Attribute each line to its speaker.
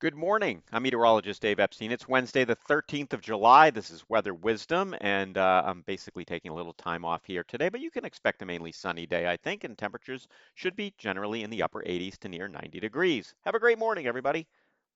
Speaker 1: Good morning. I'm meteorologist Dave Epstein. It's Wednesday, the 13th of July. This is Weather Wisdom, and uh, I'm basically taking a little time off here today, but you can expect a mainly sunny day, I think, and temperatures should be generally in the upper 80s to near 90 degrees. Have a great morning, everybody.